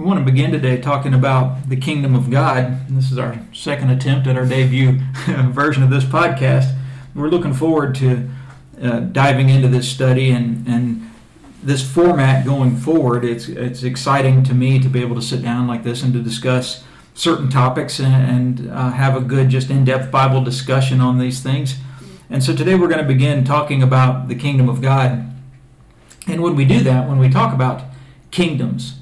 We want to begin today talking about the kingdom of God. This is our second attempt at our debut version of this podcast. We're looking forward to uh, diving into this study and, and this format going forward. It's, it's exciting to me to be able to sit down like this and to discuss certain topics and, and uh, have a good, just in depth Bible discussion on these things. And so today we're going to begin talking about the kingdom of God. And when we do that, when we talk about kingdoms,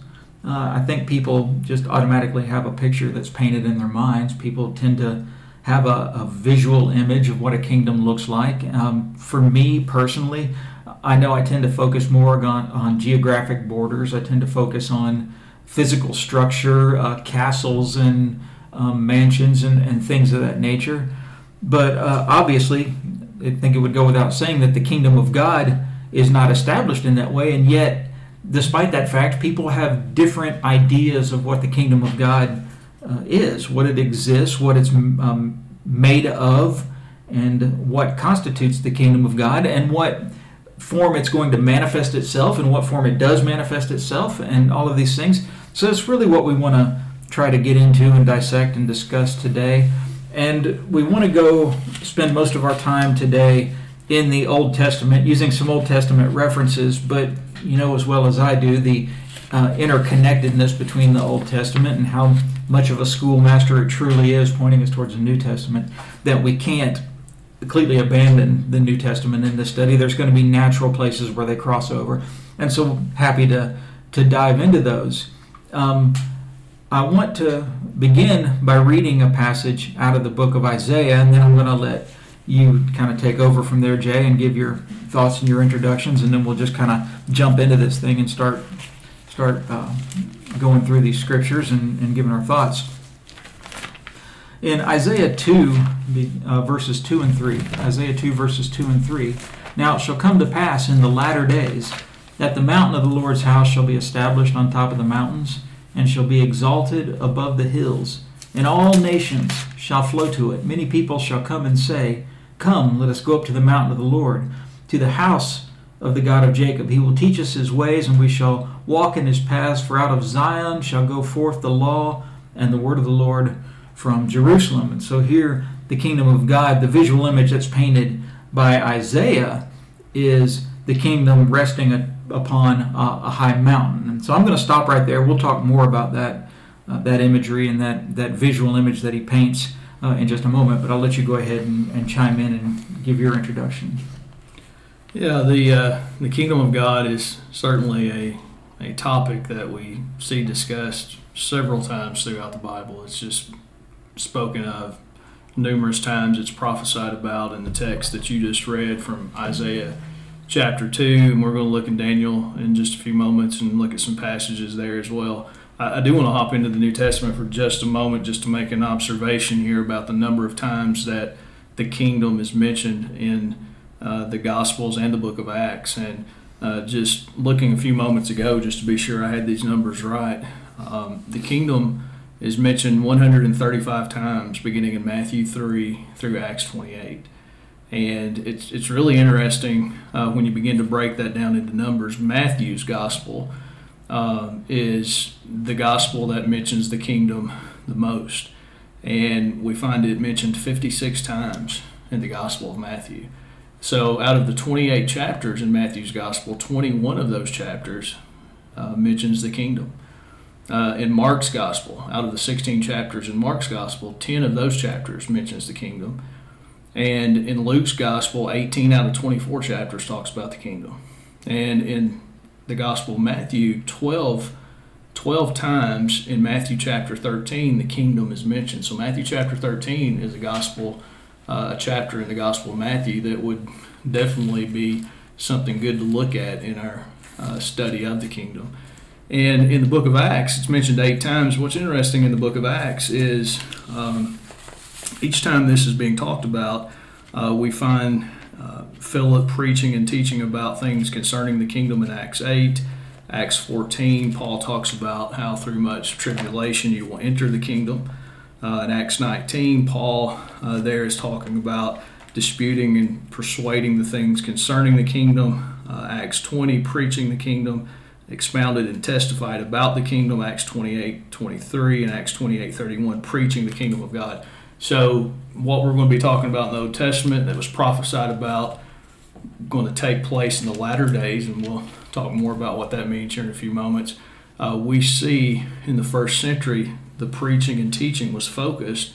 uh, I think people just automatically have a picture that's painted in their minds. People tend to have a, a visual image of what a kingdom looks like. Um, for me personally, I know I tend to focus more on, on geographic borders. I tend to focus on physical structure, uh, castles and um, mansions and, and things of that nature. But uh, obviously, I think it would go without saying that the kingdom of God is not established in that way, and yet despite that fact, people have different ideas of what the kingdom of God uh, is, what it exists, what it's um, made of, and what constitutes the kingdom of God, and what form it's going to manifest itself, and what form it does manifest itself, and all of these things. So that's really what we want to try to get into and dissect and discuss today. And we want to go spend most of our time today in the Old Testament using some Old Testament references, but you know as well as I do the uh, interconnectedness between the Old Testament and how much of a schoolmaster it truly is, pointing us towards the New Testament, that we can't completely abandon the New Testament in this study. There's going to be natural places where they cross over. And so happy to, to dive into those. Um, I want to begin by reading a passage out of the book of Isaiah, and then I'm going to let you kind of take over from there, Jay, and give your thoughts and your introductions, and then we'll just kind of jump into this thing and start start uh, going through these scriptures and, and giving our thoughts. In Isaiah 2, uh, verses 2 and 3, Isaiah 2, verses 2 and 3, Now it shall come to pass in the latter days that the mountain of the Lord's house shall be established on top of the mountains, and shall be exalted above the hills, and all nations shall flow to it. Many people shall come and say, Come, let us go up to the mountain of the Lord, to the house of the God of Jacob. He will teach us his ways, and we shall walk in his paths. For out of Zion shall go forth the law and the word of the Lord from Jerusalem. And so here, the kingdom of God, the visual image that's painted by Isaiah, is the kingdom resting upon a high mountain. And so I'm going to stop right there. We'll talk more about that, uh, that imagery and that, that visual image that he paints uh, in just a moment, but I'll let you go ahead and, and chime in and give your introduction. Yeah, the uh, the kingdom of God is certainly a a topic that we see discussed several times throughout the Bible. It's just spoken of numerous times. It's prophesied about in the text that you just read from Isaiah chapter 2, and we're going to look in Daniel in just a few moments and look at some passages there as well. I, do want to hop into the New Testament for just a moment just to make an observation here about the number of times that the kingdom is mentioned in uh, the Gospels and the book of Acts. And uh, just looking a few moments ago, just to be sure I had these numbers right, um, the kingdom is mentioned 135 times beginning in Matthew 3 through Acts 28. And it's, it's really interesting uh, when you begin to break that down into numbers. Matthew's gospel um, is the gospel that mentions the kingdom the most. And we find it mentioned 56 times in the Gospel of Matthew. So, out of the 28 chapters in Matthew's Gospel, 21 of those chapters uh, mentions the kingdom. Uh, in Mark's Gospel, out of the 16 chapters in Mark's Gospel, 10 of those chapters mentions the kingdom. And in Luke's Gospel, 18 out of 24 chapters talks about the kingdom. And in the Gospel Matthew, 12, 12 times in Matthew chapter 13, the kingdom is mentioned. So, Matthew chapter 13 is a gospel, uh, a chapter in the Gospel of Matthew that would definitely be something good to look at in our uh, study of the kingdom. And in the book of Acts, it's mentioned eight times. What's interesting in the book of Acts is um, each time this is being talked about, uh, we find Philip preaching and teaching about things concerning the kingdom in Acts 8. Acts 14, Paul talks about how through much tribulation you will enter the kingdom. Uh, in Acts 19, Paul uh, there is talking about disputing and persuading the things concerning the kingdom. Uh, Acts 20, preaching the kingdom. expounded and testified about the kingdom, Acts 28 23 and Acts 28 31, preaching the kingdom of God. So, what we're going to be talking about in the Old Testament that was prophesied about going to take place in the latter days, and we'll talk more about what that means here in a few moments. Uh, we see in the first century the preaching and teaching was focused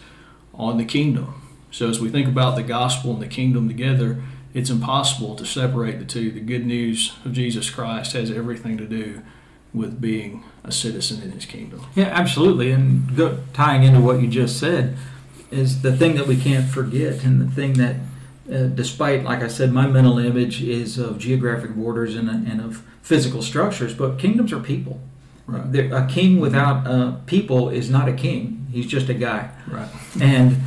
on the kingdom. So, as we think about the gospel and the kingdom together, it's impossible to separate the two. The good news of Jesus Christ has everything to do with being a citizen in his kingdom. Yeah, absolutely. And go, tying into what you just said is the thing that we can't forget, and the thing that, uh, despite, like I said, my mental image is of geographic borders and, and of physical structures, but kingdoms are people. Right. A king without uh, people is not a king. He's just a guy. Right. And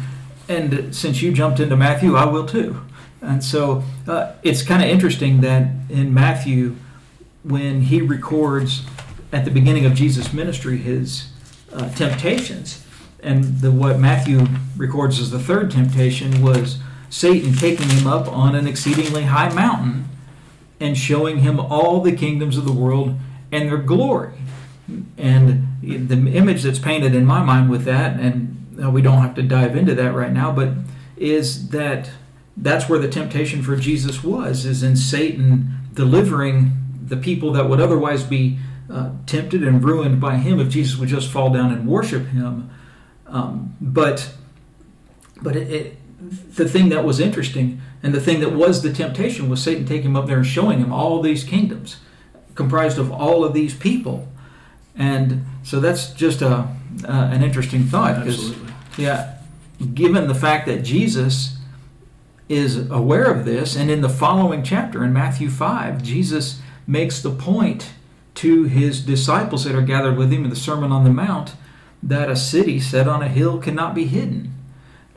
and since you jumped into Matthew, I will too. And so uh, it's kind of interesting that in Matthew, when he records at the beginning of Jesus' ministry his uh, temptations, and the, what Matthew records as the third temptation was Satan taking him up on an exceedingly high mountain and showing him all the kingdoms of the world and their glory. And the image that's painted in my mind with that, and we don't have to dive into that right now, but is that that's where the temptation for Jesus was, is in Satan delivering the people that would otherwise be uh, tempted and ruined by him if Jesus would just fall down and worship him. Um, but but it, it, the thing that was interesting and the thing that was the temptation was Satan taking him up there and showing him all these kingdoms comprised of all of these people. And so that's just a, uh, an interesting thought because yeah, given the fact that Jesus is aware of this. And in the following chapter, in Matthew 5, Jesus makes the point to his disciples that are gathered with him in the Sermon on the Mount that a city set on a hill cannot be hidden.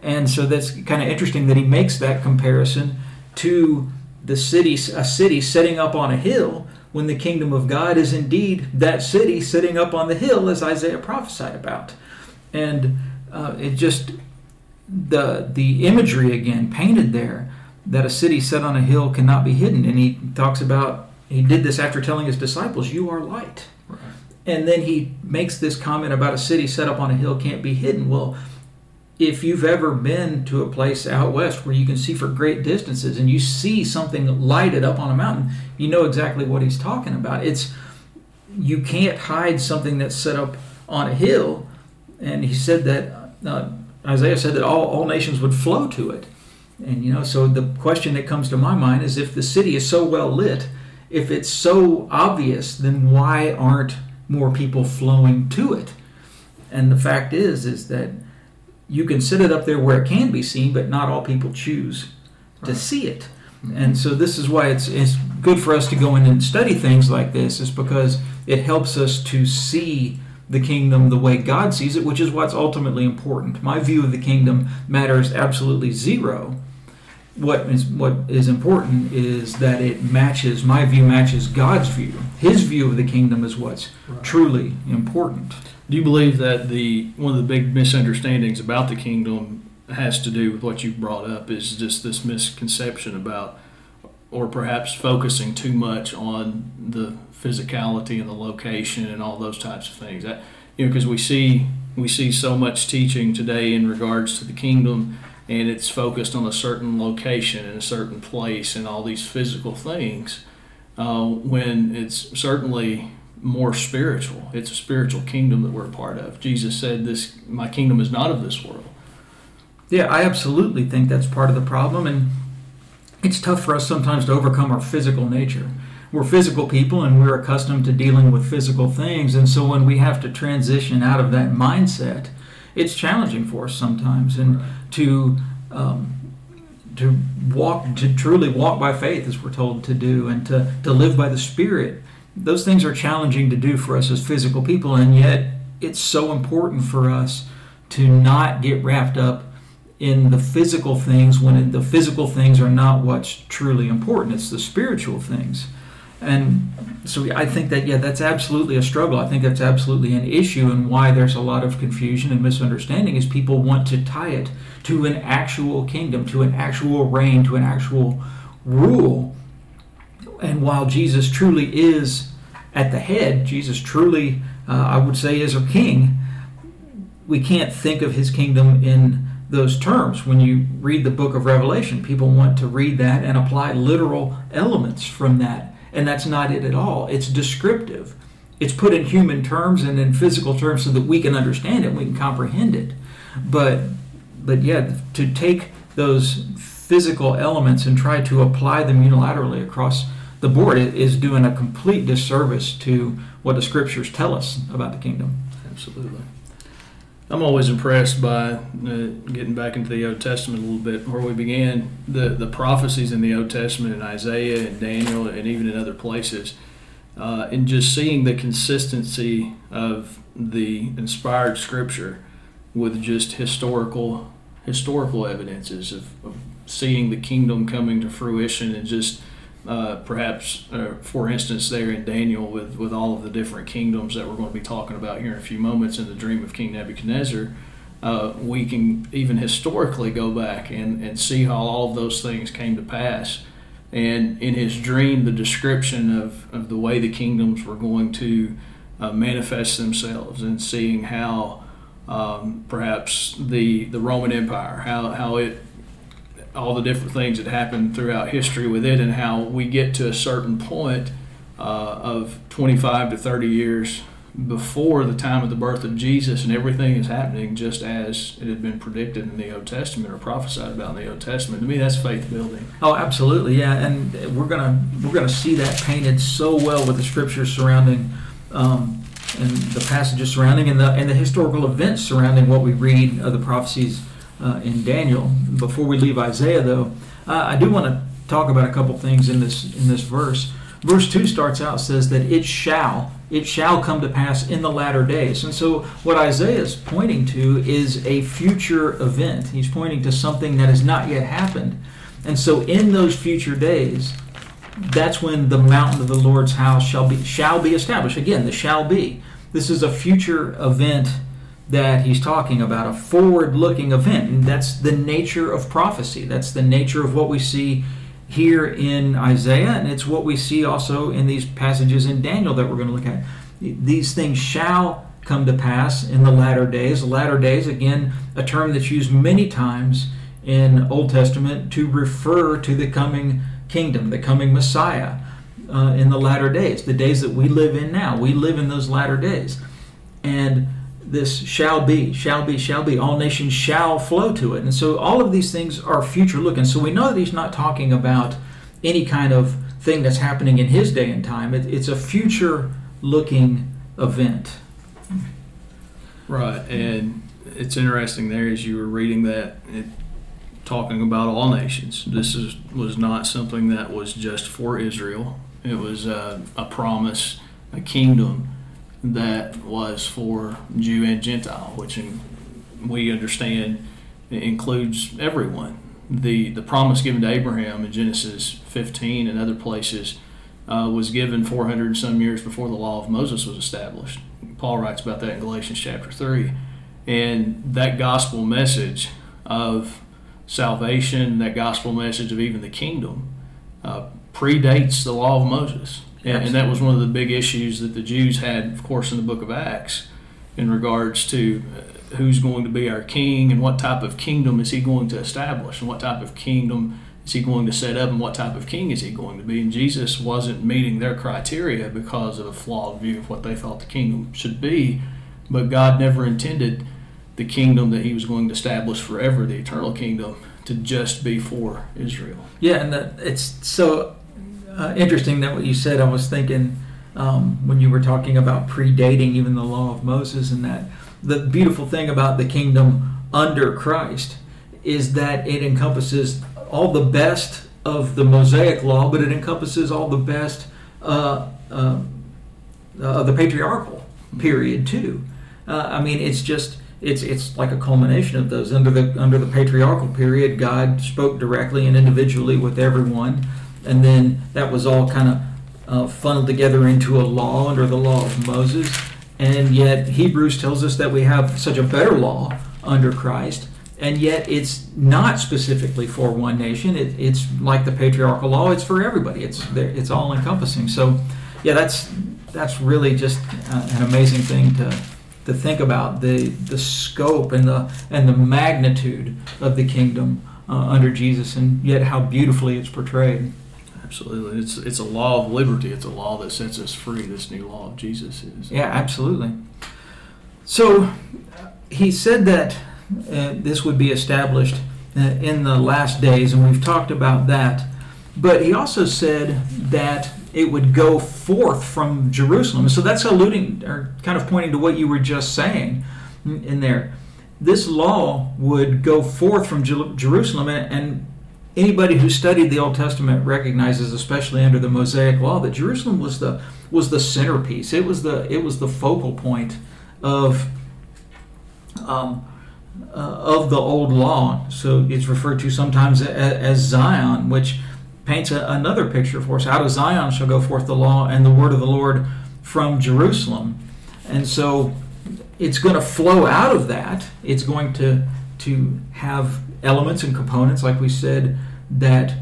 And so that's kind of interesting that he makes that comparison to the city, a city setting up on a hill when the kingdom of God is indeed that city sitting up on the hill as Isaiah prophesied about. And uh, it just the the imagery again painted there that a city set on a hill cannot be hidden and he talks about he did this after telling his disciples you are light. And then he makes this comment about a city set up on a hill can't be hidden. Well if you've ever been to a place out west where you can see for great distances and you see something lighted up on a mountain you know exactly what he's talking about. It's you can't hide something that's set up on a hill. And he said that uh, Isaiah said that all, all nations would flow to it. And, you know, so the question that comes to my mind is if the city is so well lit, if it's so obvious, then why aren't more people flowing to it? And the fact is, is that you can sit it up there where it can be seen, but not all people choose to see it. Mm-hmm. And so this is why it's, it's good for us to go in and study things like this, is because it helps us to see the kingdom the way God sees it, which is what's ultimately important. My view of the kingdom matters absolutely zero. What is what is important is that it matches my view matches God's view. His view of the kingdom is what's right. truly important. Do you believe that the one of the big misunderstandings about the kingdom has to do with what you brought up is just this misconception about or perhaps focusing too much on the physicality and the location and all those types of things. That, you know, because we see we see so much teaching today in regards to the kingdom, and it's focused on a certain location and a certain place and all these physical things. Uh, when it's certainly more spiritual. It's a spiritual kingdom that we're a part of. Jesus said, "This my kingdom is not of this world." Yeah, I absolutely think that's part of the problem, and it's tough for us sometimes to overcome our physical nature. We're physical people and we're accustomed to dealing with physical things. And so when we have to transition out of that mindset, it's challenging for us sometimes. And to, um, to walk, to truly walk by faith, as we're told to do, and to, to live by the Spirit, those things are challenging to do for us as physical people. And yet, it's so important for us to not get wrapped up in the physical things when the physical things are not what's truly important. It's the spiritual things. And so I think that, yeah, that's absolutely a struggle. I think that's absolutely an issue, and why there's a lot of confusion and misunderstanding is people want to tie it to an actual kingdom, to an actual reign, to an actual rule. And while Jesus truly is at the head, Jesus truly, uh, I would say, is a king, we can't think of his kingdom in those terms. When you read the book of Revelation, people want to read that and apply literal elements from that. And that's not it at all. It's descriptive. It's put in human terms and in physical terms so that we can understand it, we can comprehend it. But but yeah, to take those physical elements and try to apply them unilaterally across the board is doing a complete disservice to what the scriptures tell us about the kingdom. Absolutely. I'm always impressed by uh, getting back into the Old Testament a little bit where we began the, the prophecies in the Old Testament in Isaiah and Daniel and even in other places, uh, and just seeing the consistency of the inspired Scripture with just historical historical evidences of, of seeing the kingdom coming to fruition and just uh, perhaps, uh, for instance, there in Daniel with, with all of the different kingdoms that we're going to be talking about here in a few moments in the dream of King Nebuchadnezzar, uh, we can even historically go back and, and see how all of those things came to pass. And in his dream, the description of, of the way the kingdoms were going to uh, manifest themselves and seeing how um, perhaps the, the Roman Empire, how, how it all the different things that happened throughout history with it, and how we get to a certain point uh, of 25 to 30 years before the time of the birth of Jesus, and everything is happening just as it had been predicted in the Old Testament or prophesied about in the Old Testament. To me, that's faith building. Oh, absolutely, yeah, and we're gonna we're gonna see that painted so well with the scriptures surrounding. Um, and the passages surrounding and the and the historical events surrounding what we read of the prophecies uh, in Daniel. Before we leave Isaiah, though, uh, I do want to talk about a couple things in this in this verse. Verse two starts out says that it shall it shall come to pass in the latter days. And so what Isaiah is pointing to is a future event. He's pointing to something that has not yet happened. And so in those future days, that's when the mountain of the Lord's house shall be shall be established. Again, the shall be. This is a future event that he's talking about, a forward looking event. And that's the nature of prophecy. That's the nature of what we see here in Isaiah, and it's what we see also in these passages in Daniel that we're going to look at. These things shall come to pass in the latter days. Latter days, again, a term that's used many times in Old Testament to refer to the coming kingdom, the coming Messiah uh, in the latter days, the days that we live in now. We live in those latter days. And this shall be, shall be, shall be. All nations shall flow to it. And so all of these things are future looking. So we know that he's not talking about any kind of thing that's happening in his day and time. It, it's a future looking event. Right. And it's interesting there as you were reading that, it, talking about all nations. This is, was not something that was just for Israel, it was a promise, a kingdom that was for Jew and Gentile, which in, we understand includes everyone. The, the promise given to Abraham in Genesis 15 and other places uh, was given 400 and some years before the law of Moses was established. Paul writes about that in Galatians chapter 3. And that gospel message of salvation, that gospel message of even the kingdom, uh, predates the law of Moses. And, and, that was one of the big issues that the Jews had, of course, in the book of Acts in regards to uh, who's going to be our king and what type of kingdom is he going to establish and what type of kingdom is he going to set up and what type of king is he going to be. And Jesus wasn't meeting their criteria because of a flawed view of what they thought the kingdom should be. But God never intended the kingdom that he was going to establish forever, the eternal kingdom, to just be for Israel. Yeah, and that it's so uh, interesting that what you said. I was thinking um, when you were talking about predating even the law of Moses, and that the beautiful thing about the kingdom under Christ is that it encompasses all the best of the Mosaic law, but it encompasses all the best uh, uh, of the patriarchal period too. Uh, I mean, it's just it's it's like a culmination of those under the under the patriarchal period. God spoke directly and individually with everyone and then that was all kind of uh, funneled together into a law under the law of Moses. And yet Hebrews tells us that we have such a better law under Christ, and yet it's not specifically for one nation. It, it's like the patriarchal law; it's for everybody. It's it's all encompassing. So, yeah, that's that's really just uh, an amazing thing to to think about the the scope and the and the magnitude of the kingdom uh, under Jesus, and yet how beautifully it's portrayed. Absolutely, it's it's a law of liberty. It's a law that sets us free. This new law of Jesus is. Yeah, absolutely. So he said that uh, this would be established uh, in the last days, and we've talked about that. But he also said that it would go forth from Jerusalem. So that's alluding or kind of pointing to what you were just saying in there. This law would go forth from Jerusalem, and anybody who studied the Old Testament recognizes, especially under the Mosaic Law, that Jerusalem was the was the centerpiece. It was the it was the focal point of um, uh, of the old law. So it's referred to sometimes as, as Zion, which paints a, another picture for us. Out of Zion shall go forth the law and the word of the Lord from Jerusalem. And so it's going to flow out of that. It's going to to have elements and components, like we said, that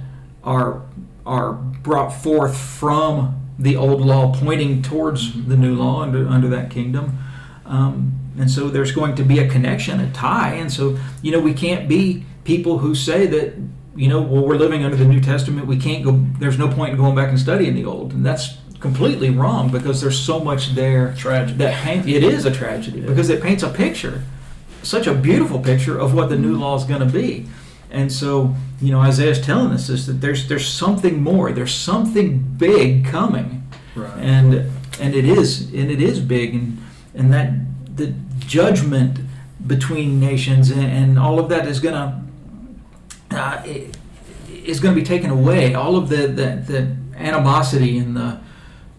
are are brought forth from the old law, pointing towards the new law under under that kingdom. Um, and so there's going to be a connection, a tie. And so you know we can't be people who say that you know, well, we're living under the New Testament. We can't go. There's no point in going back and studying the Old, and that's completely wrong because there's so much there. Tragedy. That paint, it is a tragedy yeah. because it paints a picture, such a beautiful picture of what the new law is going to be. And so, you know, Isaiah's telling us is that there's there's something more. There's something big coming. Right. And and it is and it is big and and that the judgment between nations and, and all of that is going to uh, is going to be taken away. All of the, the, the animosity and the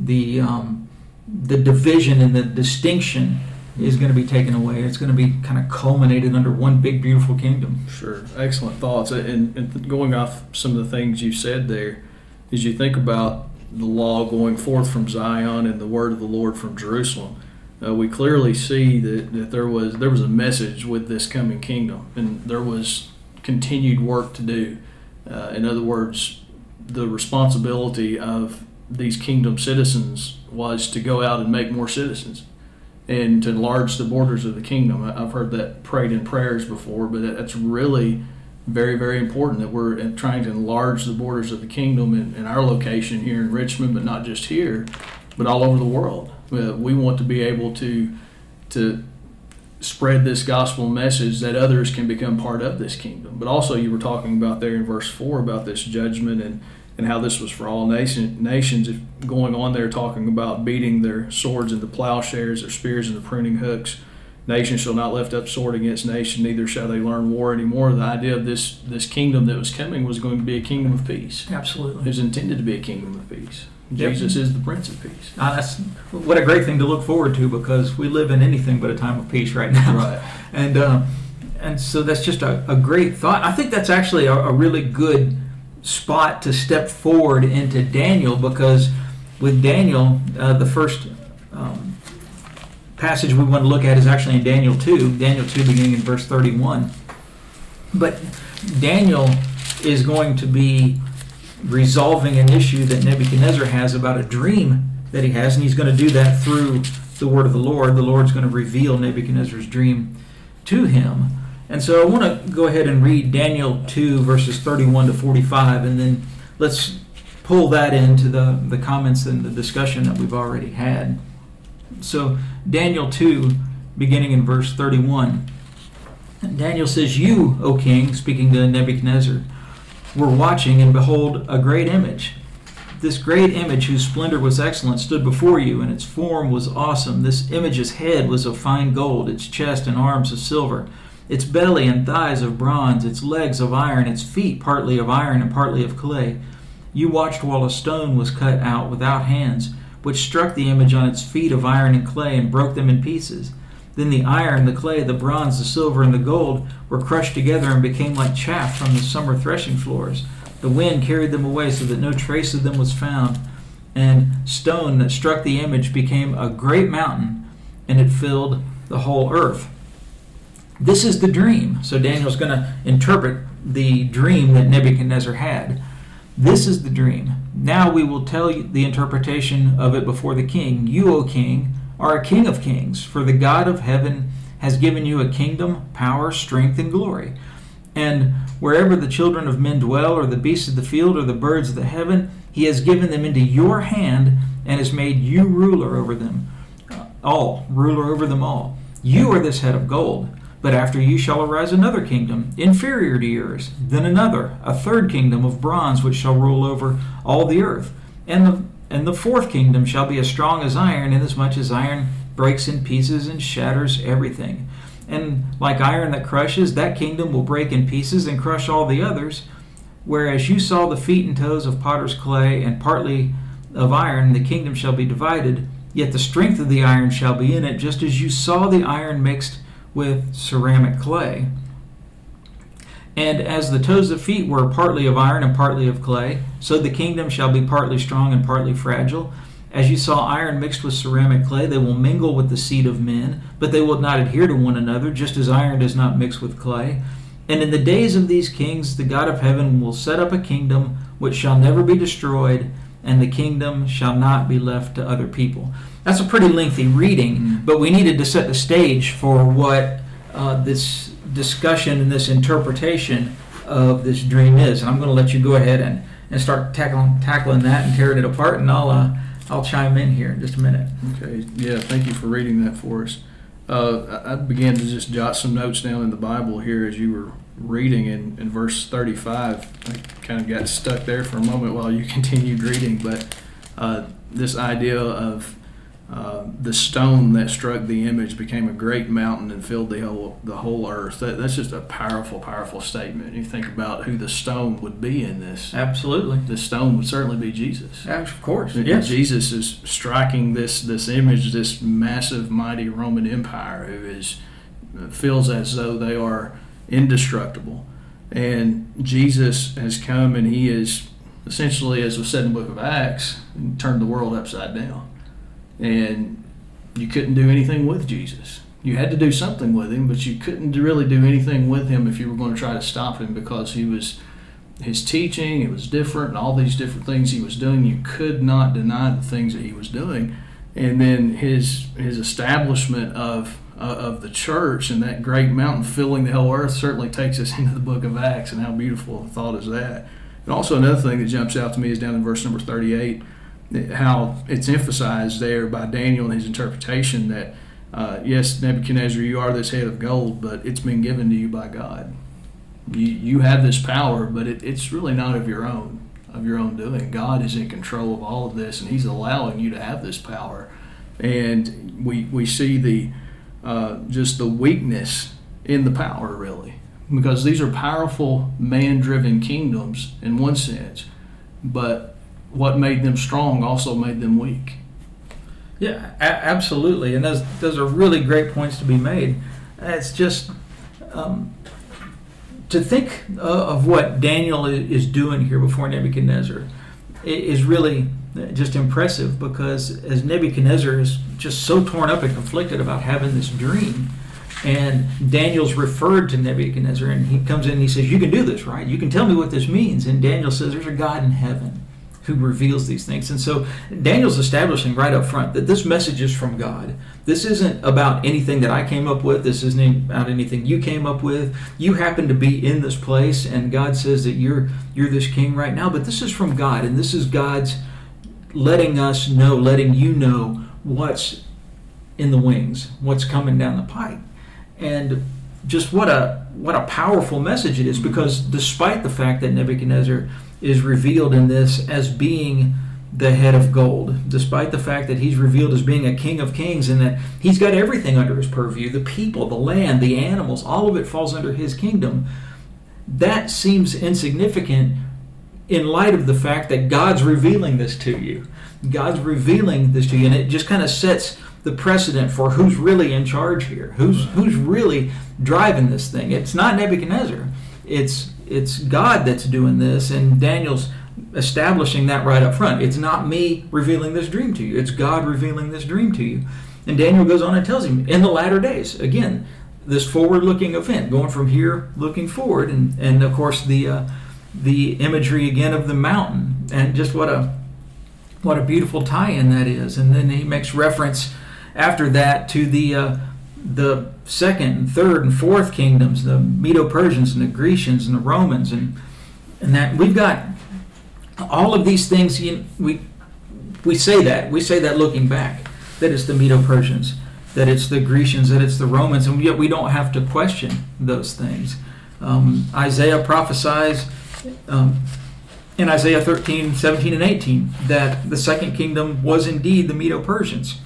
the um, the division and the distinction is going to be taken away. It's going to be kind of culminated under one big, beautiful kingdom. Sure, excellent thoughts. And, and going off some of the things you said there, as you think about the law going forth from Zion and the word of the Lord from Jerusalem, uh, we clearly see that, that there was there was a message with this coming kingdom, and there was continued work to do. Uh, in other words, the responsibility of these kingdom citizens was to go out and make more citizens and to enlarge the borders of the kingdom. I've heard that prayed in prayers before, but that's really very, very important that we're trying to enlarge the borders of the kingdom in, in our location here in Richmond, but not just here, but all over the world. Uh, we want to be able to to spread this gospel message that others can become part of this kingdom. But also, you were talking about there in verse 4 about this judgment and, and how this was for all nation, nations. Going on there talking about beating their swords into plowshares, their spears into pruning hooks. Nation shall not lift up sword against nation, neither shall they learn war anymore. The idea of this this kingdom that was coming was going to be a kingdom of peace. Absolutely. It was intended to be a kingdom of peace. Jesus yep. is the Prince of Peace. Ah, that's what a great thing to look forward to because we live in anything but a time of peace right now. Right. And uh, and so that's just a, a, great thought. I think that's actually a, a, really good spot to step forward into Daniel because with Daniel, uh, the first um, passage we want to look at is actually in Daniel 2, Daniel 2 beginning in verse 31. But Daniel is going to be resolving an issue that Nebuchadnezzar has about a dream that he has, and he's going to do that through the word of the Lord. The Lord's going to reveal Nebuchadnezzar's dream to him. And so I want to go ahead and read Daniel 2, verses 31 to 45, and then let's pull that into the, the comments and the discussion that we've already had. So, Daniel 2, beginning in verse 31. Daniel says, You, O king, speaking to Nebuchadnezzar, were watching, and behold, a great image. This great image, whose splendor was excellent, stood before you, and its form was awesome. This image's head was of fine gold, its chest and arms of silver, its belly and thighs of bronze, its legs of iron, its feet partly of iron and partly of clay. You watched while a stone was cut out without hands, which struck the image on its feet of iron and clay and broke them in pieces. Then the iron, the clay, the bronze, the silver, and the gold were crushed together and became like chaff from the summer threshing floors. The wind carried them away so that no trace of them was found. And stone that struck the image became a great mountain, and it filled the whole earth. This is the dream. So Daniel's going to interpret the dream that Nebuchadnezzar had. This is the dream. Now we will tell you the interpretation of it before the king. You, O king, are a king of kings, for the God of heaven has given you a kingdom, power, strength, and glory. And wherever the children of men dwell, or the beasts of the field, or the birds of the heaven, he has given them into your hand and has made you ruler over them uh, all, ruler over them all. You are this head of gold. But after you shall arise another kingdom, inferior to yours, then another, a third kingdom of bronze, which shall rule over all the earth. And the, and the fourth kingdom shall be as strong as iron, inasmuch as iron breaks in pieces and shatters everything. And like iron that crushes, that kingdom will break in pieces and crush all the others. Whereas you saw the feet and toes of potter's clay and partly of iron, the kingdom shall be divided, yet the strength of the iron shall be in it, just as you saw the iron mixed with ceramic clay. And as the toes of feet were partly of iron and partly of clay, so the kingdom shall be partly strong and partly fragile. As you saw iron mixed with ceramic clay, they will mingle with the seed of men, but they will not adhere to one another, just as iron does not mix with clay. And in the days of these kings, the God of heaven will set up a kingdom which shall never be destroyed, and the kingdom shall not be left to other people. That's a pretty lengthy reading, mm-hmm. but we needed to set the stage for what uh, this discussion and this interpretation of this dream is. And I'm going to let you go ahead and, and start tackling, tackling that and tearing it apart, and I'll, uh, I'll chime in here in just a minute. Okay, yeah, thank you for reading that for us. Uh, I began to just jot some notes down in the Bible here as you were reading in, in verse 35. I kind of got stuck there for a moment while you continued reading, but uh, this idea of uh, the stone that struck the image became a great mountain and filled the whole the whole earth. That, that's just a powerful, powerful statement. You think about who the stone would be in this. Absolutely, the stone would certainly be Jesus. of course, yes. Jesus is striking this this image, this massive, mighty Roman Empire, who is feels as though they are indestructible, and Jesus has come and he is essentially, as was said in the Book of Acts, turned the world upside down. And you couldn't do anything with Jesus. You had to do something with him, but you couldn't really do anything with him if you were going to try to stop him because he was his teaching it was different and all these different things he was doing. You could not deny the things that he was doing. And then his his establishment of uh, of the church and that great mountain filling the whole earth certainly takes us into the book of acts and how beautiful a thought is that and also another thing that jumps out to me is down in verse number 38 how it's emphasized there by Daniel in his interpretation that uh, yes, Nebuchadnezzar, you are this head of gold, but it's been given to you by God. You you have this power, but it, it's really not of your own of your own doing. God is in control of all of this, and He's allowing you to have this power. And we we see the uh, just the weakness in the power, really, because these are powerful man-driven kingdoms in one sense, but what made them strong also made them weak. Yeah, a- absolutely, and those those are really great points to be made. It's just um, to think uh, of what Daniel is doing here before Nebuchadnezzar is really uh, just impressive because as Nebuchadnezzar is just so torn up and conflicted about having this dream, and Daniel's referred to Nebuchadnezzar, and he comes in and he says, "You can do this, right? You can tell me what this means." And Daniel says, "There's a God in heaven." Who reveals these things. And so Daniel's establishing right up front that this message is from God. This isn't about anything that I came up with. This isn't about anything you came up with. You happen to be in this place and God says that you're you're this king right now, but this is from God and this is God's letting us know, letting you know what's in the wings, what's coming down the pipe, And just what a what a powerful message it is because despite the fact that Nebuchadnezzar is revealed in this as being the head of gold, despite the fact that he's revealed as being a king of kings and that he's got everything under his purview the people, the land, the animals, all of it falls under his kingdom. That seems insignificant in light of the fact that God's revealing this to you. God's revealing this to you, and it just kind of sets the precedent for who's really in charge here, who's who's really driving this thing. It's not Nebuchadnezzar. It's it's God that's doing this, and Daniel's establishing that right up front. It's not me revealing this dream to you, it's God revealing this dream to you. And Daniel goes on and tells him in the latter days, again, this forward looking event, going from here looking forward, and, and of course the, uh, the imagery again of the mountain and just what a what a beautiful tie-in that is. And then he makes reference after that to the uh, the second and third and fourth kingdoms, the Medo-Persians and the Grecians and the Romans, and and that we've got all of these things. You, we we say that we say that looking back that it's the Medo-Persians, that it's the Grecians, that it's the Romans, and yet we don't have to question those things. Um, Isaiah prophesies um, in Isaiah 13, 17, and 18 that the second kingdom was indeed the Medo Persians.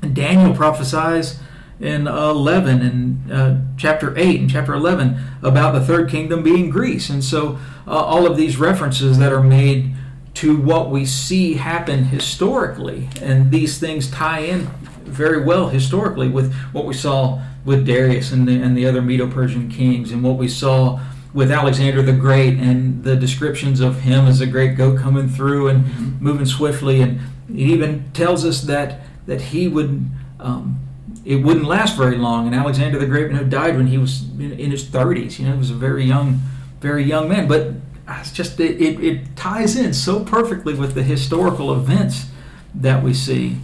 And Daniel prophesies in 11 and uh, chapter 8 and chapter 11 about the third kingdom being Greece. And so uh, all of these references that are made to what we see happen historically, and these things tie in very well historically with what we saw with Darius and the, and the other Medo Persian kings, and what we saw with Alexander the Great and the descriptions of him as a great goat coming through and mm-hmm. moving swiftly. And it even tells us that that he would um, it wouldn't last very long. And Alexander the Great you know, died when he was in his 30s. You know, he was a very young, very young man. But it's just it, it, it ties in so perfectly with the historical events that we see.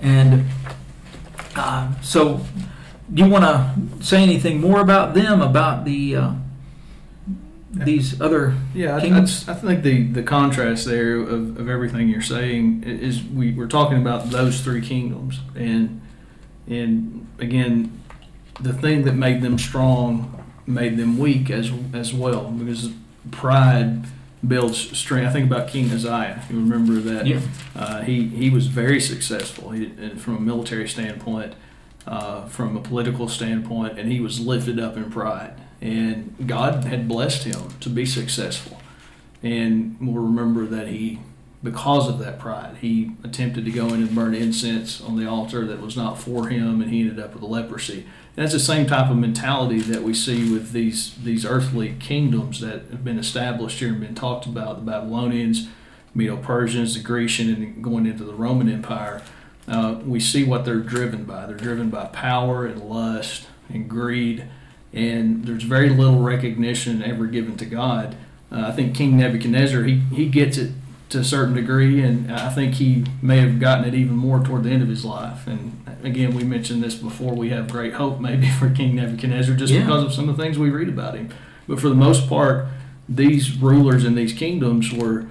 And uh, so, do you want to say anything more about them? About the uh, these other yeah I, I, I, think the the contrast there of, of everything you're saying is we, we're talking about those three kingdoms and and again the thing that made them strong made them weak as as well because pride builds strength. I think about King Uzziah. You remember that yeah. uh, he he was very successful he, from a military standpoint, uh, from a political standpoint, and he was lifted up in pride and God had blessed him to be successful. And we'll remember that he, because of that pride, he attempted to go in and burn incense on the altar that was not for him, and he ended up with a leprosy. And that's the same type of mentality that we see with these these earthly kingdoms that have been established here and been talked about: the Babylonians, Medo-Persians, the Grecian, and going into the Roman Empire. Uh, we see what they're driven by. They're driven by power and lust and greed and there's very little recognition ever given to God. Uh, I think King Nebuchadnezzar he he gets it to a certain degree, and I think he may have gotten it even more toward the end of his life. And again, we mentioned this before. We have great hope maybe for King Nebuchadnezzar just yeah. because of some of the things we read about him. But for the most part, these rulers in these kingdoms were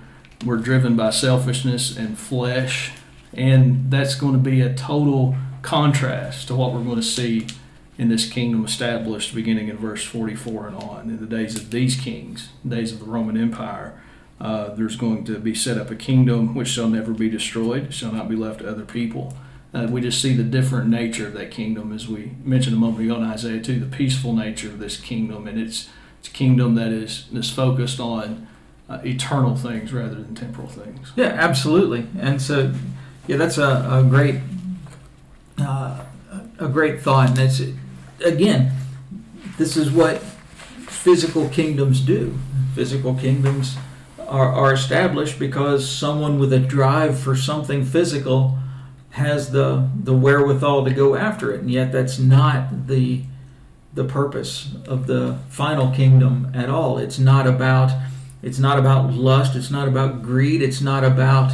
were driven by selfishness and flesh, and that's going to be a total contrast to what we're going to see in this kingdom established beginning in verse 44 and on. In the days of these kings, days of the Roman Empire, uh, there's going to be set up a kingdom which shall never be destroyed, shall not be left to other people. Uh, we just see the different nature of that kingdom, as we mentioned a moment ago in Isaiah 2, the peaceful nature of this kingdom. And it's, it's a kingdom that is, is focused on uh, eternal things rather than temporal things. Yeah, absolutely. And so, yeah, that's a, a great. Uh, a great thought, and it's again, this is what physical kingdoms do. Physical kingdoms are, are established because someone with a drive for something physical has the the wherewithal to go after it, and yet that's not the the purpose of the final kingdom at all. It's not about it's not about lust. It's not about greed. It's not about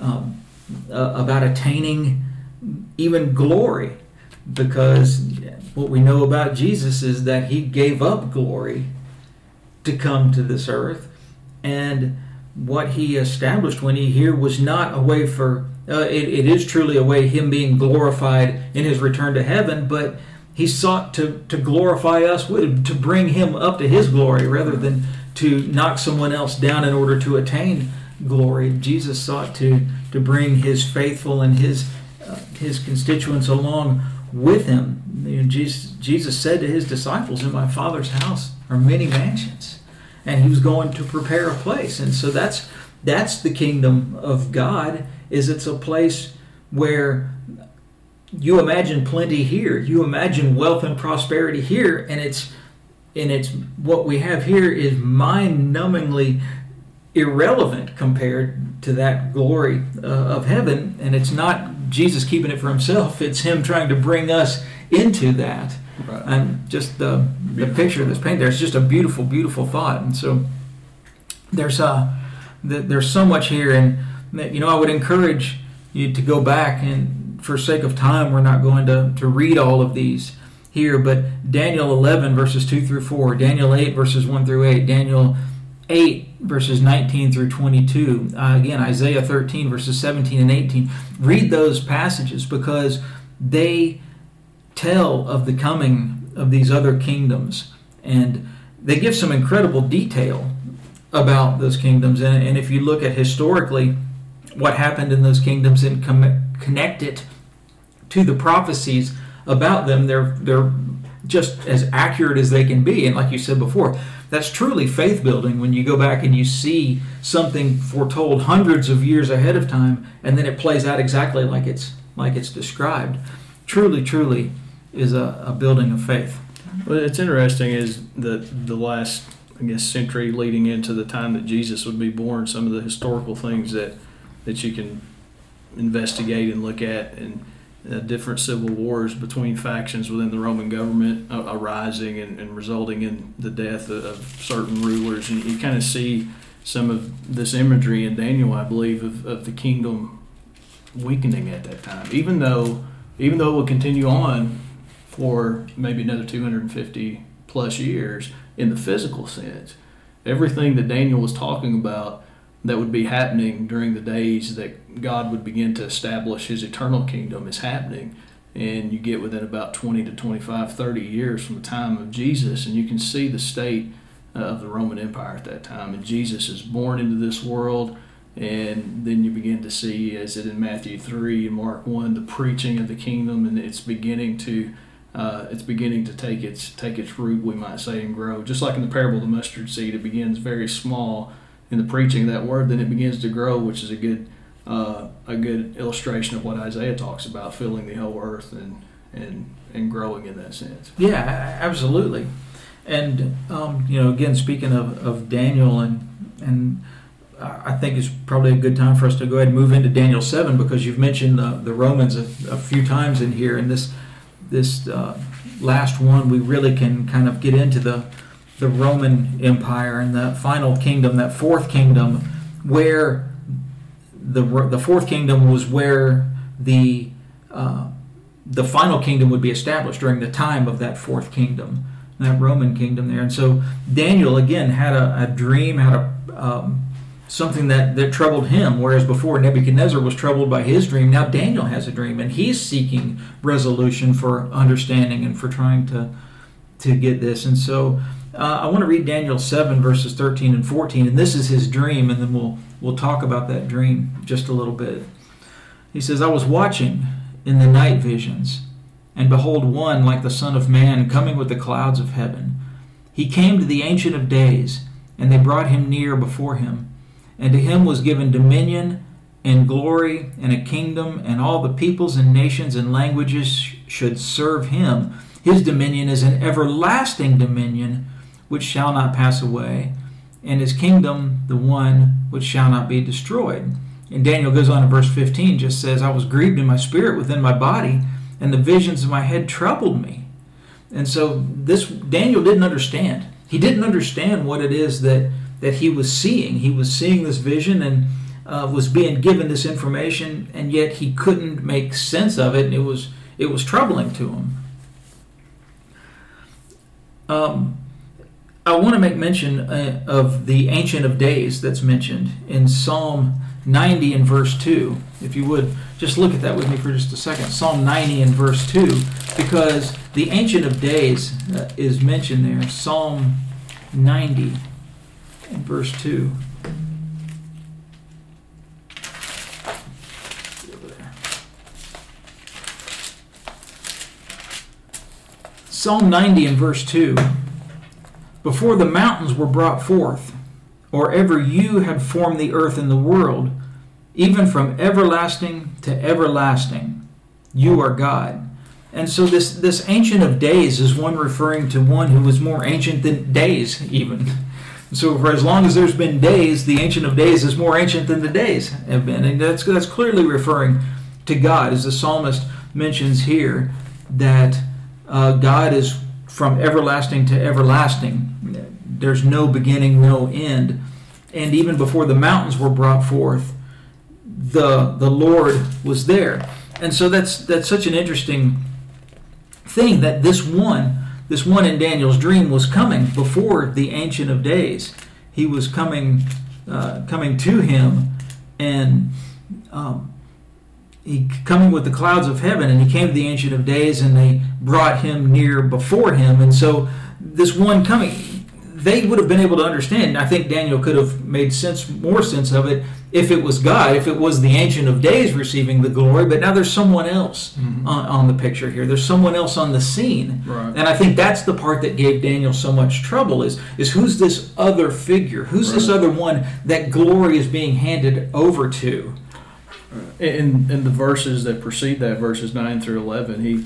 um, uh, about attaining even glory, because what we know about Jesus is that he gave up glory to come to this earth. And what he established when he here was not a way for, uh, it, it is truly a way him being glorified in his return to heaven, but he sought to, to glorify us, to bring him up to his glory rather than to knock someone else down in order to attain glory. Jesus sought to, to bring his faithful and his, uh, his constituents along with him. You know, Jesus, Jesus said to his disciples, In my Father's house are many mansions. And he was going to prepare a place. And so that's that's the kingdom of God, is it's a place where you imagine plenty here. You imagine wealth and prosperity here, and it's and it's what we have here is mind-numbingly irrelevant compared to that glory uh, of heaven and it's not Jesus keeping it for himself. It's him trying to bring us into that. Right. And just the, the picture that's painted there, it's just a beautiful, beautiful thought. And so there's a there's so much here, and you know I would encourage you to go back and for sake of time, we're not going to, to read all of these here, but Daniel 11 verses 2 through 4, Daniel 8 verses 1 through 8, Daniel 8 verses 19 through 22, uh, again Isaiah 13 verses 17 and 18. Read those passages because they tell of the coming of these other kingdoms and they give some incredible detail about those kingdoms. And, and if you look at historically what happened in those kingdoms and com- connect it to the prophecies about them, they're they're just as accurate as they can be. And like you said before, that's truly faith building when you go back and you see something foretold hundreds of years ahead of time, and then it plays out exactly like it's like it's described. Truly, truly, is a, a building of faith. Well, it's interesting is that the last, I guess, century leading into the time that Jesus would be born, some of the historical things that that you can investigate and look at, and uh, different civil wars between factions within the Roman government uh, arising and, and, resulting in the death of, of certain rulers, and you kind of see some of this imagery in Daniel, I believe, of, of the kingdom weakening at that time, even though even though it will continue on for maybe another 250 plus years in the physical sense. Everything that Daniel was talking about that would be happening during the days that God would begin to establish his eternal kingdom is happening. And you get within about 20 to 25, 30 years from the time of Jesus, and you can see the state uh, of the Roman Empire at that time. And Jesus is born into this world, and then you begin to see, as it in Matthew 3 and Mark 1, the preaching of the kingdom, and it's beginning to uh, it's beginning to take its take its root, we might say, and grow. Just like in the parable of the mustard seed, it begins very small in the preaching of that word, then it begins to grow, which is a good uh, a good illustration of what Isaiah talks about, filling the whole earth and and and growing in that sense. Yeah, absolutely. And um, you know, again, speaking of, of Daniel and and I think it's probably a good time for us to go ahead and move into Daniel seven because you've mentioned the, the Romans a, a few times in here, and this this uh, last one, we really can kind of get into the the Roman Empire and that final kingdom, that fourth kingdom, where the the fourth kingdom was where the uh, the final kingdom would be established during the time of that fourth kingdom, that Roman kingdom there. And so Daniel again had a, a dream, had a um, something that, that troubled him, whereas before Nebuchadnezzar was troubled by his dream, now Daniel has a dream, and he's seeking resolution for understanding and for trying to to get this. And so uh, I want to read Daniel 7 verses 13 and 14, and this is his dream, and then we'll we'll talk about that dream just a little bit. He says, I was watching in the night visions, and behold, one like the Son of Man coming with the clouds of heaven. He came to the Ancient of Days, and they brought him near before him. And to him was given dominion and glory and a kingdom, and all the peoples and nations and languages should serve him. His dominion is an everlasting dominion which shall not pass away, and his kingdom the one which shall not be destroyed. And Daniel goes on in verse 15, just says, I was grieved in my spirit within my body, and the visions of my head troubled me. And so this Daniel didn't understand. He didn't understand what it is that that he was seeing. He was seeing this vision and uh, was being given this information, and yet he couldn't make sense of it, and it was it was troubling to him. Um, I want to make mention uh, of the Ancient of Days that's mentioned in Psalm 90 and verse 2. If you would just look at that with me for just a second. Psalm 90 and verse 2, because the Ancient of Days uh, is mentioned there. Psalm 90 in verse 2. Psalm 90 and verse 2 Before the mountains were brought forth, or ever you had formed the earth and the world, even from everlasting to everlasting, you are God. And so this, this ancient of days is one referring to one who was more ancient than days, even. So for as long as there's been days, the Ancient of Days is more ancient than the days have been. And that's, that's clearly referring to God, as the psalmist mentions here, that uh, God is from everlasting to everlasting. There's no beginning, no end and even before the mountains were brought forth, the the Lord was there. And so that's that's such an interesting thing that this one, this one in Daniel's dream was coming before the Ancient of Days. He was coming uh, coming to him, and um, he coming with the clouds of heaven, and he came to the Ancient of Days, and they brought him near before him. And so this one coming, they would have been able to understand. I think Daniel could have made sense, more sense of it, if it was God, if it was the Ancient of Days receiving the glory. But now there's someone else mm-hmm. on, on, the picture here. There's someone else on the scene, right. and I think that's the part that gave Daniel so much trouble. Is is who's this other figure? Who's right. this other one that glory is being handed over to? In in the verses that precede that, verses nine through eleven, he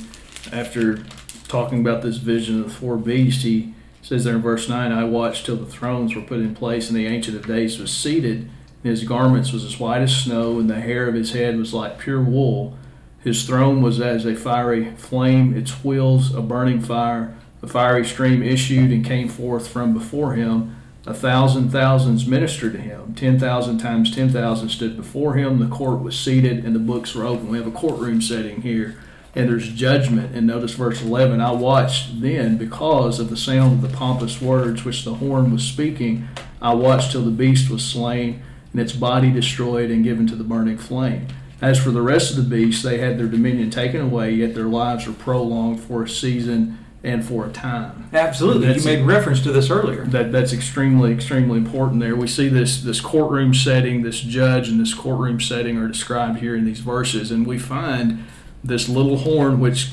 after talking about this vision of the four beasts, he says there in verse 9, I watched till the thrones were put in place, and the Ancient of Days was seated, and his garments was as white as snow, and the hair of his head was like pure wool. His throne was as a fiery flame, its wheels a burning fire. A fiery stream issued and came forth from before him. A thousand thousands ministered to him. Ten thousand times ten thousand stood before him. The court was seated, and the books were open. We have a courtroom setting here and there's judgment. And notice verse 11 I watched then because of the sound of the pompous words which the horn was speaking. I watched till the beast was slain and its body destroyed and given to the burning flame. As for the rest of the beasts, they had their dominion taken away, yet their lives were prolonged for a season and for a time. Absolutely, you made reference to this earlier. That that's extremely extremely important. There, we see this this courtroom setting, this judge and this courtroom setting are described here in these verses, and we find this little horn, which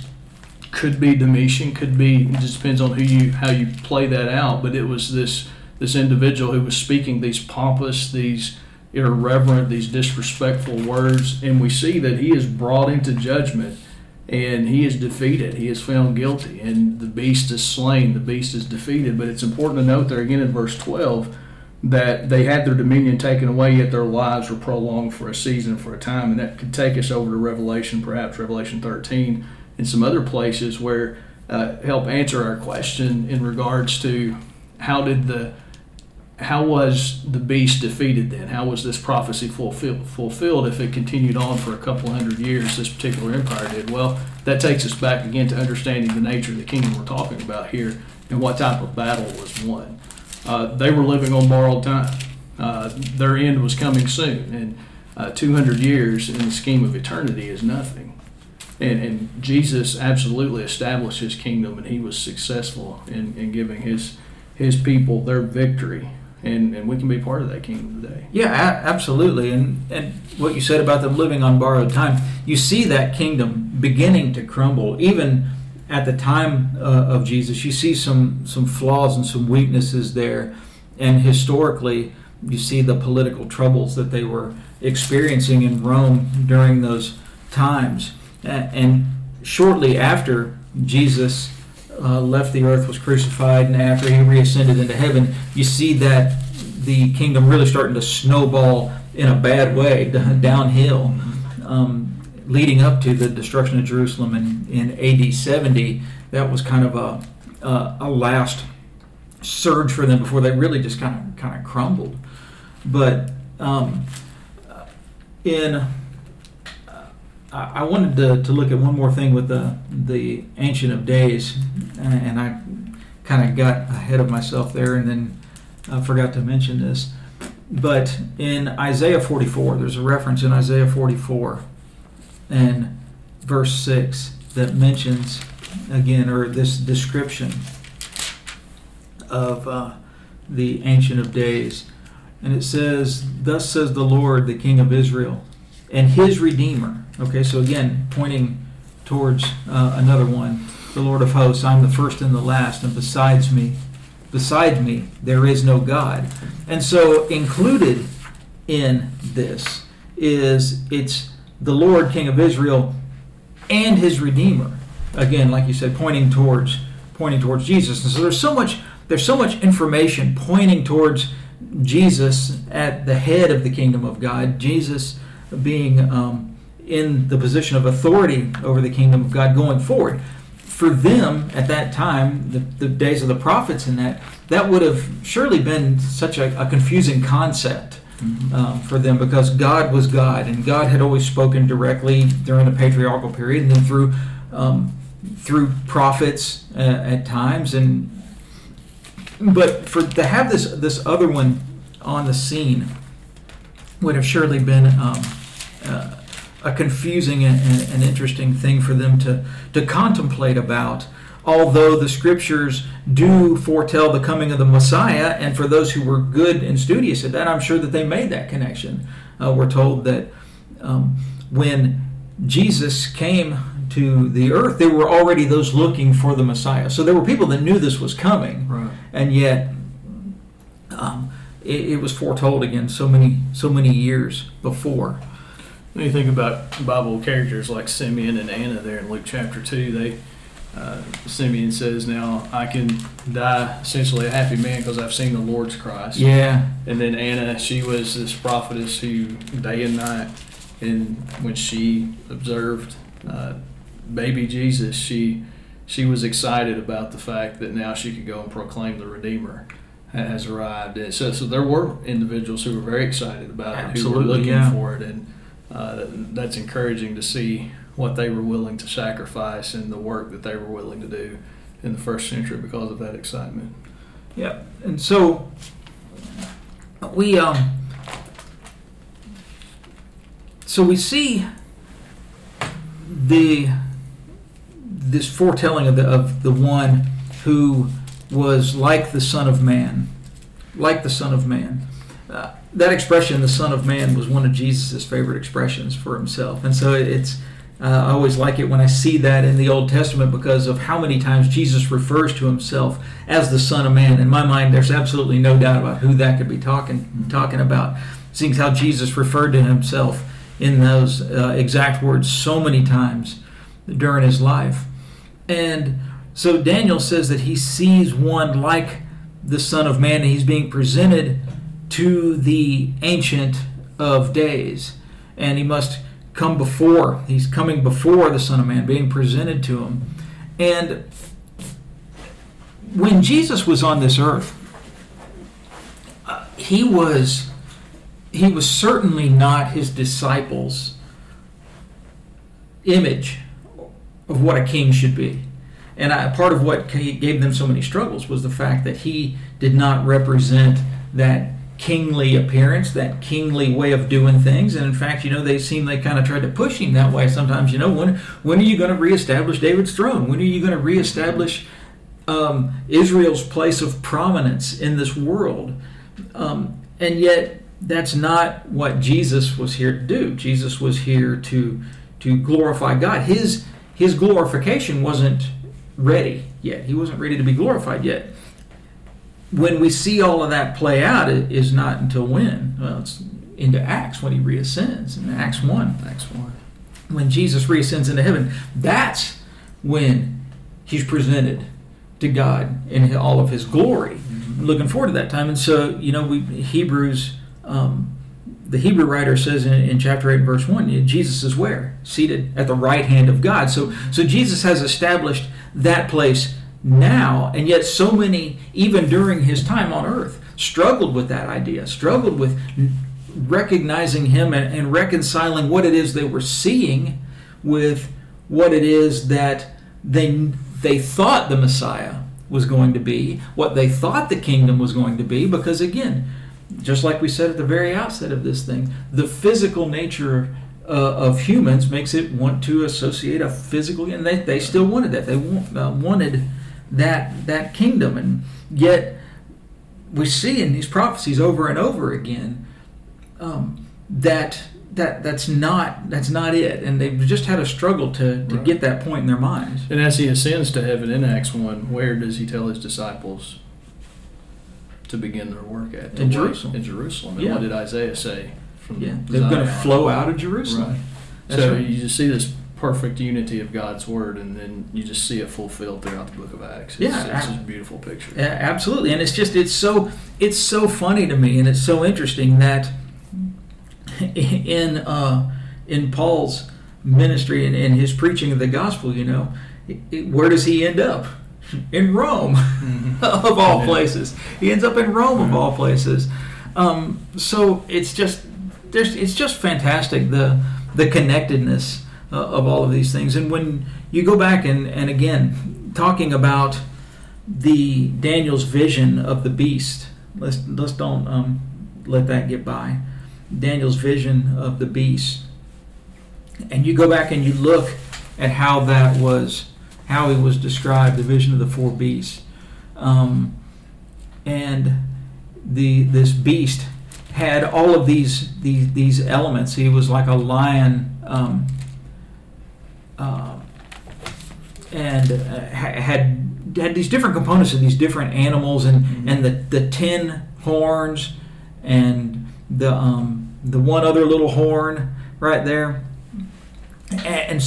could be Domitian, could be just depends on who you how you play that out. But it was this this individual who was speaking these pompous, these irreverent, these disrespectful words, and we see that he is brought into judgment and he is defeated. He is found guilty, and the beast is slain. The beast is defeated. But it's important to note there again in verse twelve that they had their dominion taken away, yet their lives were prolonged for a season, for a time. And that could take us over to Revelation, perhaps Revelation 13, and some other places where uh, help answer our question in regards to how did the how was the beast defeated then? How was this prophecy fulfilled, fulfilled if it continued on for a couple hundred years, this particular empire did? Well, that takes us back again to understanding the nature of the kingdom we're talking about here and what type of battle was won uh, they were living on borrowed time. Uh, their end was coming soon, and uh, 200 years in the scheme of eternity is nothing. And, and, Jesus absolutely established his kingdom, and he was successful in, in giving his his people their victory. And, and we can be part of that kingdom today. Yeah, a- absolutely. And and what you said about them living on borrowed time, you see that kingdom beginning to crumble, even at the time uh, of Jesus, you see some some flaws and some weaknesses there, and historically, you see the political troubles that they were experiencing in Rome during those times. And shortly after Jesus uh, left the earth, was crucified, and after he reascended into heaven, you see that the kingdom really starting to snowball in a bad way downhill. Um, leading up to the destruction of Jerusalem in, in AD 70, that was kind of a, a, a last surge for them before they really just kind of kind of crumbled. But um, in uh, I wanted to, to look at one more thing with the the Ancient of Days, and I kind of got ahead of myself there, and then I forgot to mention this. But in Isaiah 44, there's a reference in Isaiah 44 and verse 6 that mentions again, or this description of uh, the Ancient of Days. And it says, Thus says the Lord, the King of Israel, and his Redeemer. Okay, so again, pointing towards uh, another one, the Lord of hosts, I'm the first and the last, and besides me, beside me, there is no God. And so included in this is it's the Lord, King of Israel, and his Redeemer. Again, like you said, pointing towards pointing towards Jesus. And so there's so much there's so much information pointing towards Jesus at the head of the kingdom of God. Jesus being um, in the position of authority over the kingdom of God going forward. for them at that time, the, the days of the prophets and that, that would have surely been such a, a confusing concept Mm-hmm. um, for them because God was God and God had always spoken directly during the patriarchal period and then through um, through prophets uh, at times and but for to have this this other one on the scene would have surely been um, uh, a confusing and, and, and interesting thing for them to to contemplate about although the scriptures do foretell the coming of the Messiah, and for those who were good and studious at that, I'm sure that they made that connection. Uh, we're told that um, when Jesus came to the earth, there were already those looking for the Messiah. So there were people that knew this was coming, Right. and yet um, it, it was foretold again so many so many years before. When you think about Bible characters like Simeon and Anna there in Luke chapter 2, they uh, Simeon says, Now I can die essentially a happy man because I've seen the Lord's Christ. Yeah, And then Anna, she was this prophetess who, day and night, and when she observed uh, baby Jesus, she she was excited about the fact that now she could go and proclaim the Redeemer has arrived. And so, so there were individuals who were very excited about it, who were looking yeah. for it, and uh, that's encouraging to see what they were willing to sacrifice and the work that they were willing to do in the first century because of that excitement. Yeah, and so we um so we see the this foretelling of the of the one who was like the Son of Man, like the Son of Man. Uh, that expression, the Son of Man, was one of Jesus' favorite expressions for himself, and so it's. Uh, I always like it when I see that in the Old Testament because of how many times Jesus refers to himself as the Son of Man. In my mind, there's absolutely no doubt about who that could be talking talking about. Seeing how Jesus referred to himself in those uh, exact words so many times during his life, and so Daniel says that he sees one like the Son of Man, and he's being presented to the Ancient of Days, and he must come before. He's coming before the Son of Man, being presented to him. And when Jesus was on this earth, uh, he was he was certainly not his disciples' image of what a king should be. And I, part of what gave them so many struggles was the fact that he did not represent that kingly appearance, that kingly way of doing things. And in fact, you know, they seem they kind of tried to push him that way sometimes. You know, when when are you going to reestablish David's throne? When are you going to reestablish um, Israel's place of prominence in this world? Um, and yet, that's not what Jesus was here to do. Jesus was here to to glorify God. His his glorification wasn't ready yet. He wasn't ready to be glorified yet when we see all of that play out, it is not until when? Well, it's into Acts when he reascends in Acts 1. Acts 1. When Jesus reascends into heaven, that's when he's presented to God in all of his glory. Mm-hmm. Looking forward to that time. And so, you know, we Hebrews, um, the Hebrew writer says in, in chapter 8, verse 1, Jesus is where? Seated at the right hand of God. So, so Jesus has established that place now, and yet so many, even during his time on earth, struggled with that idea, struggled with recognizing him and, and, reconciling what it is they were seeing with what it is that they they thought the Messiah was going to be, what they thought the kingdom was going to be, because again, just like we said at the very outset of this thing, the physical nature uh, of humans makes it want to associate a physical, and they, they still wanted that. They uh, wanted that that kingdom and yet we see in these prophecies over and over again um, that that that's not that's not it and they've just had a struggle to, to Right. get that point in their minds And as he ascends to heaven in Acts 1, where does he tell his disciples to begin their work at? To In Jerusalem. In Jerusalem. And Yeah. what did Isaiah say? From yeah they're going to flow out of jerusalem Right. So right. you just see this perfect unity of God's word, and then you just see it fulfilled throughout the book of Acts. It's, Yeah, it's just a beautiful picture. Yeah, absolutely, and it's just it's so it's so funny to me, and it's so interesting that in uh, in Paul's ministry and in his preaching of the gospel, you know, where does he end up? In Rome, mm-hmm. of all places. He ends up in Rome, of all places. Um, so it's just there's it's just fantastic the the connectedness uh, of all of these things. And when you go back and and again talking about the Daniel's vision of the beast, let's let's don't um, let that get by. Daniel's vision of the beast, and you go back and you look at how that was how it was described, the vision of the four beasts, um, and the this beast had all of these these these elements. He was like a lion, um, uh, and uh, had had these different components of these different animals, and mm-hmm. and the the ten horns, and the um, the one other little horn right there, and, and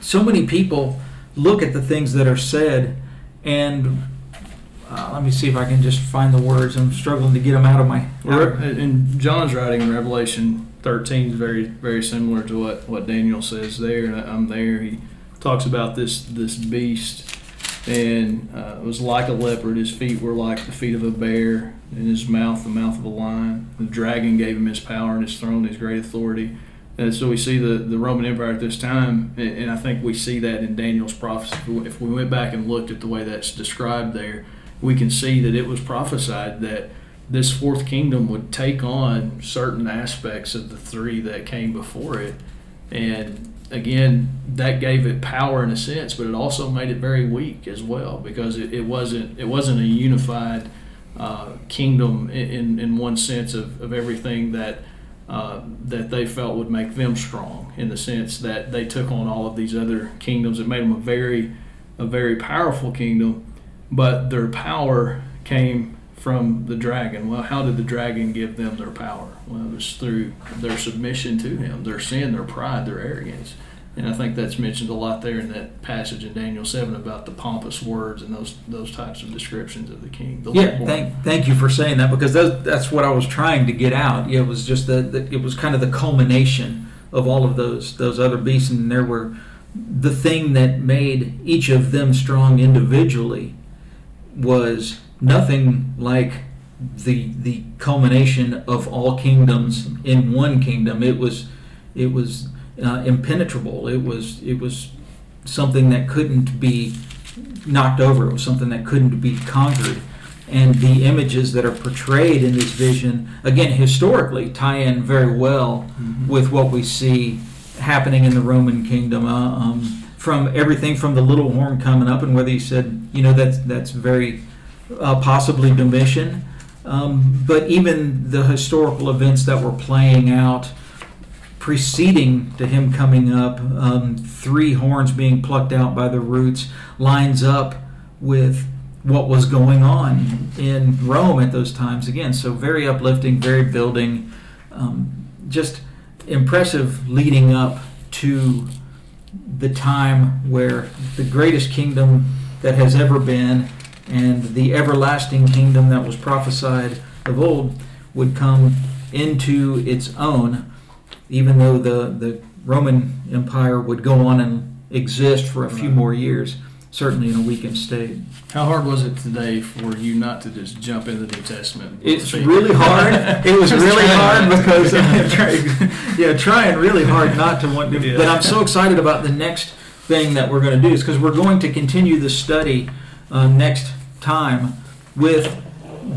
so many people look at the things that are said and uh, let me see if I can just find the words. I'm struggling to get them out of my. in John's writing in Revelation 13 is very very similar to what, what Daniel says there. I'm there. He talks about this this beast, and uh, it was like a leopard. His feet were like the feet of a bear, and his mouth the mouth of a lion. The dragon gave him his power and his throne, his great authority. And so we see the, the Roman Empire at this time, and I think we see that in Daniel's prophecy. If we went back and looked at the way that's described there, we can see that it was prophesied that this fourth kingdom would take on certain aspects of the three that came before it. And again, that gave it power in a sense, but it also made it very weak as well because it, it wasn't it wasn't a unified uh, kingdom in, in one sense of, of everything that uh, that they felt would make them strong in the sense that they took on all of these other kingdoms. It made them a very a very powerful kingdom, but their power came from the dragon. Well, how did the dragon give them their power? Well, it was through their submission to him, their sin, their pride, their arrogance. And I think that's mentioned a lot there in that passage in Daniel seven about the pompous words and those those types of descriptions of the king. The yeah, thank thank you for saying that because that's that's what I was trying to get out. It was just that it was kind of the culmination of all of those those other beasts, and there were the thing that made each of them strong individually was nothing like the the culmination of all kingdoms in one kingdom. It was it was uh, impenetrable. It was it was something that couldn't be knocked over. It was something that couldn't be conquered. And the images that are portrayed in this vision, again, historically, tie in very well mm-hmm. with what we see happening in the Roman kingdom. Uh, um, from everything from the little horn coming up, and whether he said, you know, that's that's very uh, possibly Domitian, um, but even the historical events that were playing out preceding to him coming up, um, three horns being plucked out by the roots, lines up with what was going on in Rome at those times. Again, so very uplifting, very building, um, just impressive leading up to the time where the greatest kingdom that has ever been and the everlasting kingdom that was prophesied of old would come into its own, even though the, the Roman Empire would go on and exist for a few more years, certainly in a weakened state. How hard was it today for you not to just jump into the New Testament? It's really hard. It was really hard because I'm trying, yeah, trying really hard not to want to. Yeah. But I'm so excited about the next thing that we're going to do is because we're going to continue the study uh, next time with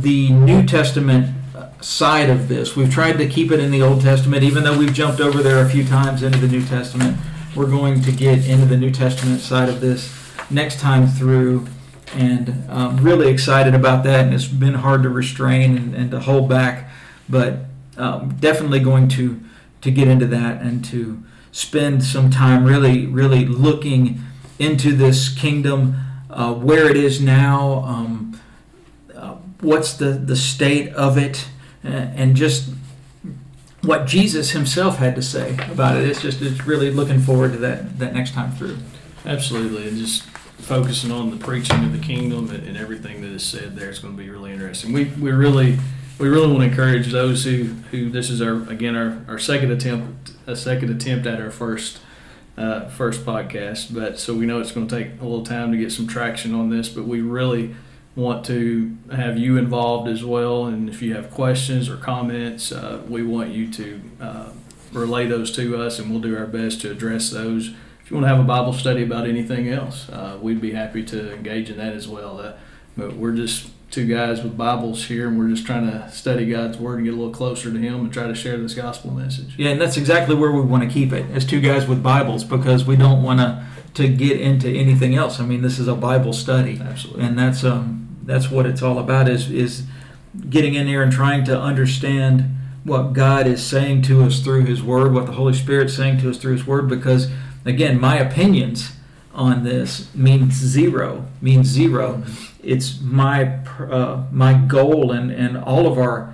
the New Testament side of this. We've tried to keep it in the Old Testament, even though we've jumped over there a few times into the New Testament. We're going to get into the New Testament side of this next time through, and I'm really excited about that. And it's been hard to restrain and, and to hold back, but um, definitely going to to get into that and to spend some time really, really looking into this kingdom, uh, where it is now, um, uh, what's the the state of it and just what Jesus himself had to say about it. It's just it's really looking forward to that that next time through. Absolutely, and just focusing on the preaching of the kingdom and, everything that is said there is going to be really interesting. We we really we really want to encourage those who who this is our again our, our second attempt a second attempt at our first uh, first podcast. But so we know it's going to take a little time to get some traction on this, but we really want to have you involved as well. And if you have questions or comments, uh, we want you to uh, relay those to us, and we'll do our best to address those. If you want to have a Bible study about anything else, uh, we'd be happy to engage in that as well. Uh, but we're just two guys with Bibles here, and we're just trying to study God's Word and get a little closer to Him and try to share this gospel message. Yeah, and that's exactly where we want to keep it as two guys with Bibles because we don't want to to get into anything else. I mean, this is a Bible study, Absolutely. and that's um that's what it's all about is is getting in there and trying to understand what God is saying to us through His Word, what the Holy Spirit's saying to us through His Word. Because again, my opinions on this means zero, means zero. It's my uh, my goal and and all of our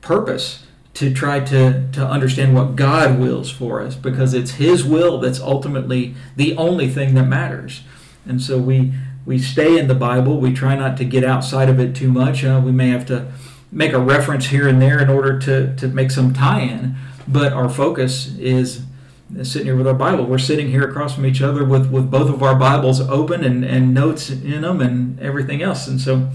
purpose to try to to understand what God wills for us because it's His will that's ultimately the only thing that matters. And so we we stay in the Bible. We try not to get outside of it too much. Uh, we may have to make a reference here and there in order to, to make some tie in, but our focus is sitting here with our Bible. We're sitting here across from each other with, with both of our Bibles open and, and notes in them and everything else. And so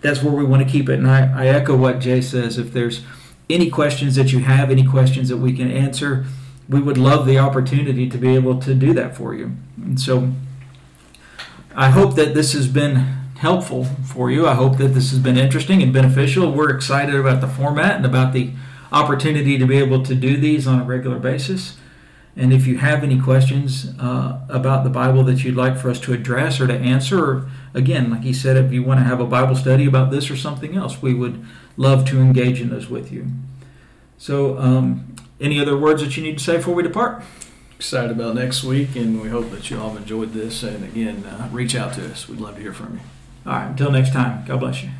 that's where we want to keep it. And I, I echo what Jay says. If there's any questions that you have, any questions that we can answer, we would love the opportunity to be able to do that for you. And so I hope that this has been helpful for you. I hope that this has been interesting and beneficial. We're excited about the format and about the opportunity to be able to do these on a regular basis. And if you have any questions uh, about the Bible that you'd like for us to address or to answer, or again, like he said, if you want to have a Bible study about this or something else, we would love to engage in those with you. So, um, any other words that you need to say before we depart? Excited about next week, and we hope that you all have enjoyed this. And again, uh, reach out to us. We'd love to hear from you. All right, until next time, God bless you.